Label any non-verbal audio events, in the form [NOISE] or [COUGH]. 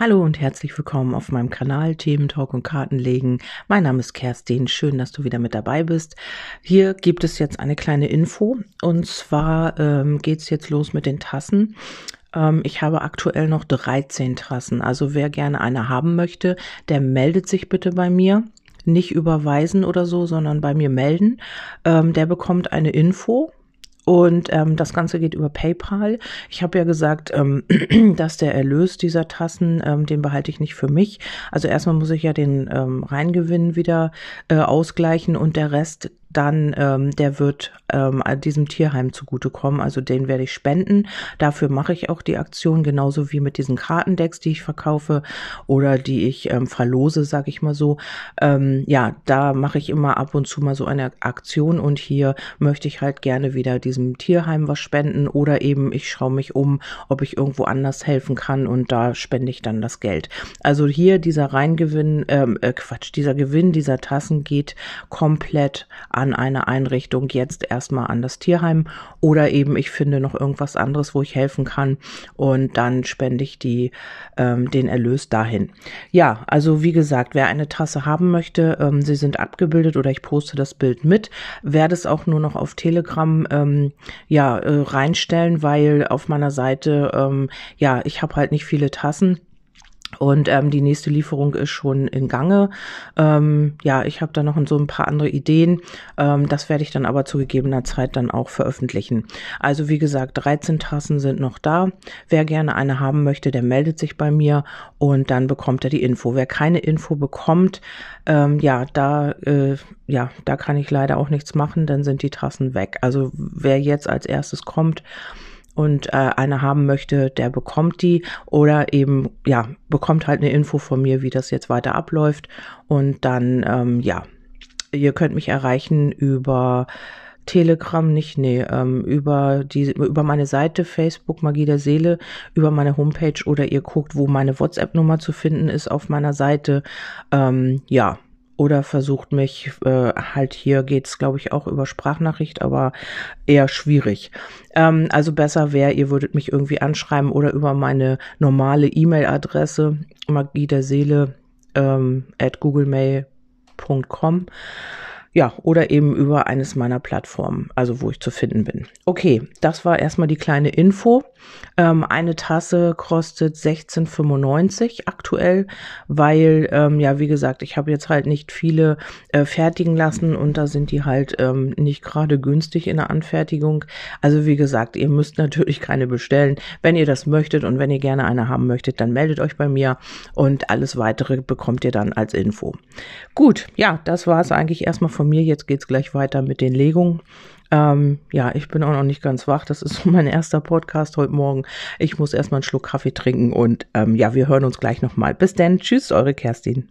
Hallo und herzlich willkommen auf meinem Kanal Themen Talk und Kartenlegen. Mein Name ist Kerstin. Schön, dass du wieder mit dabei bist. Hier gibt es jetzt eine kleine Info und zwar ähm, geht es jetzt los mit den Tassen. Ähm, ich habe aktuell noch 13 Tassen. Also wer gerne eine haben möchte, der meldet sich bitte bei mir nicht überweisen oder so, sondern bei mir melden. Ähm, der bekommt eine Info und ähm, das Ganze geht über PayPal. Ich habe ja gesagt, ähm, [CLEARS THROAT] dass der Erlös dieser Tassen, ähm, den behalte ich nicht für mich. Also erstmal muss ich ja den ähm, Reingewinn wieder äh, ausgleichen und der Rest dann ähm, der wird ähm, diesem Tierheim zugutekommen. Also den werde ich spenden. Dafür mache ich auch die Aktion, genauso wie mit diesen Kartendecks, die ich verkaufe oder die ich ähm, verlose, sage ich mal so. Ähm, ja, da mache ich immer ab und zu mal so eine Aktion und hier möchte ich halt gerne wieder diesem Tierheim was spenden oder eben ich schaue mich um, ob ich irgendwo anders helfen kann und da spende ich dann das Geld. Also hier dieser Reingewinn, ähm, äh, Quatsch, dieser Gewinn dieser Tassen geht komplett an eine Einrichtung, jetzt erstmal an das Tierheim oder eben ich finde noch irgendwas anderes, wo ich helfen kann und dann spende ich die, ähm, den Erlös dahin. Ja, also wie gesagt, wer eine Tasse haben möchte, ähm, sie sind abgebildet oder ich poste das Bild mit, werde es auch nur noch auf Telegram ähm, ja äh, reinstellen, weil auf meiner Seite ähm, ja ich habe halt nicht viele Tassen und ähm, die nächste Lieferung ist schon in Gange. Ähm, ja, ich habe da noch so ein paar andere Ideen. Ähm, das werde ich dann aber zu gegebener Zeit dann auch veröffentlichen. Also wie gesagt, 13 Tassen sind noch da. Wer gerne eine haben möchte, der meldet sich bei mir und dann bekommt er die Info. Wer keine Info bekommt, ähm, ja, da äh, ja, da kann ich leider auch nichts machen. Dann sind die Tassen weg. Also wer jetzt als erstes kommt und äh, eine haben möchte, der bekommt die oder eben, ja, bekommt halt eine Info von mir, wie das jetzt weiter abläuft. Und dann, ähm, ja, ihr könnt mich erreichen über Telegram nicht, nee, ähm, über die, über meine Seite Facebook Magie der Seele, über meine Homepage oder ihr guckt, wo meine WhatsApp-Nummer zu finden ist auf meiner Seite. Ähm, ja, oder versucht mich, äh, halt hier geht's, glaube ich, auch über Sprachnachricht, aber eher schwierig. Ähm, also besser wäre, ihr würdet mich irgendwie anschreiben oder über meine normale E-Mail-Adresse magie der Seele ähm, at googlemail.com ja, oder eben über eines meiner Plattformen, also wo ich zu finden bin. Okay, das war erstmal die kleine Info. Ähm, eine Tasse kostet 16,95 aktuell, weil, ähm, ja, wie gesagt, ich habe jetzt halt nicht viele äh, fertigen lassen und da sind die halt ähm, nicht gerade günstig in der Anfertigung. Also wie gesagt, ihr müsst natürlich [LAUGHS] keine bestellen. Wenn ihr das möchtet und wenn ihr gerne eine haben möchtet, dann meldet euch bei mir und alles weitere bekommt ihr dann als Info. Gut, ja, das war es eigentlich erstmal von mir. Jetzt geht's gleich weiter mit den Legungen. Ähm, ja, ich bin auch noch nicht ganz wach. Das ist [LAUGHS] mein erster Podcast heute Morgen. Ich muss erstmal einen Schluck Kaffee trinken und ähm, ja, wir hören uns gleich nochmal. Bis dann. Tschüss, eure Kerstin.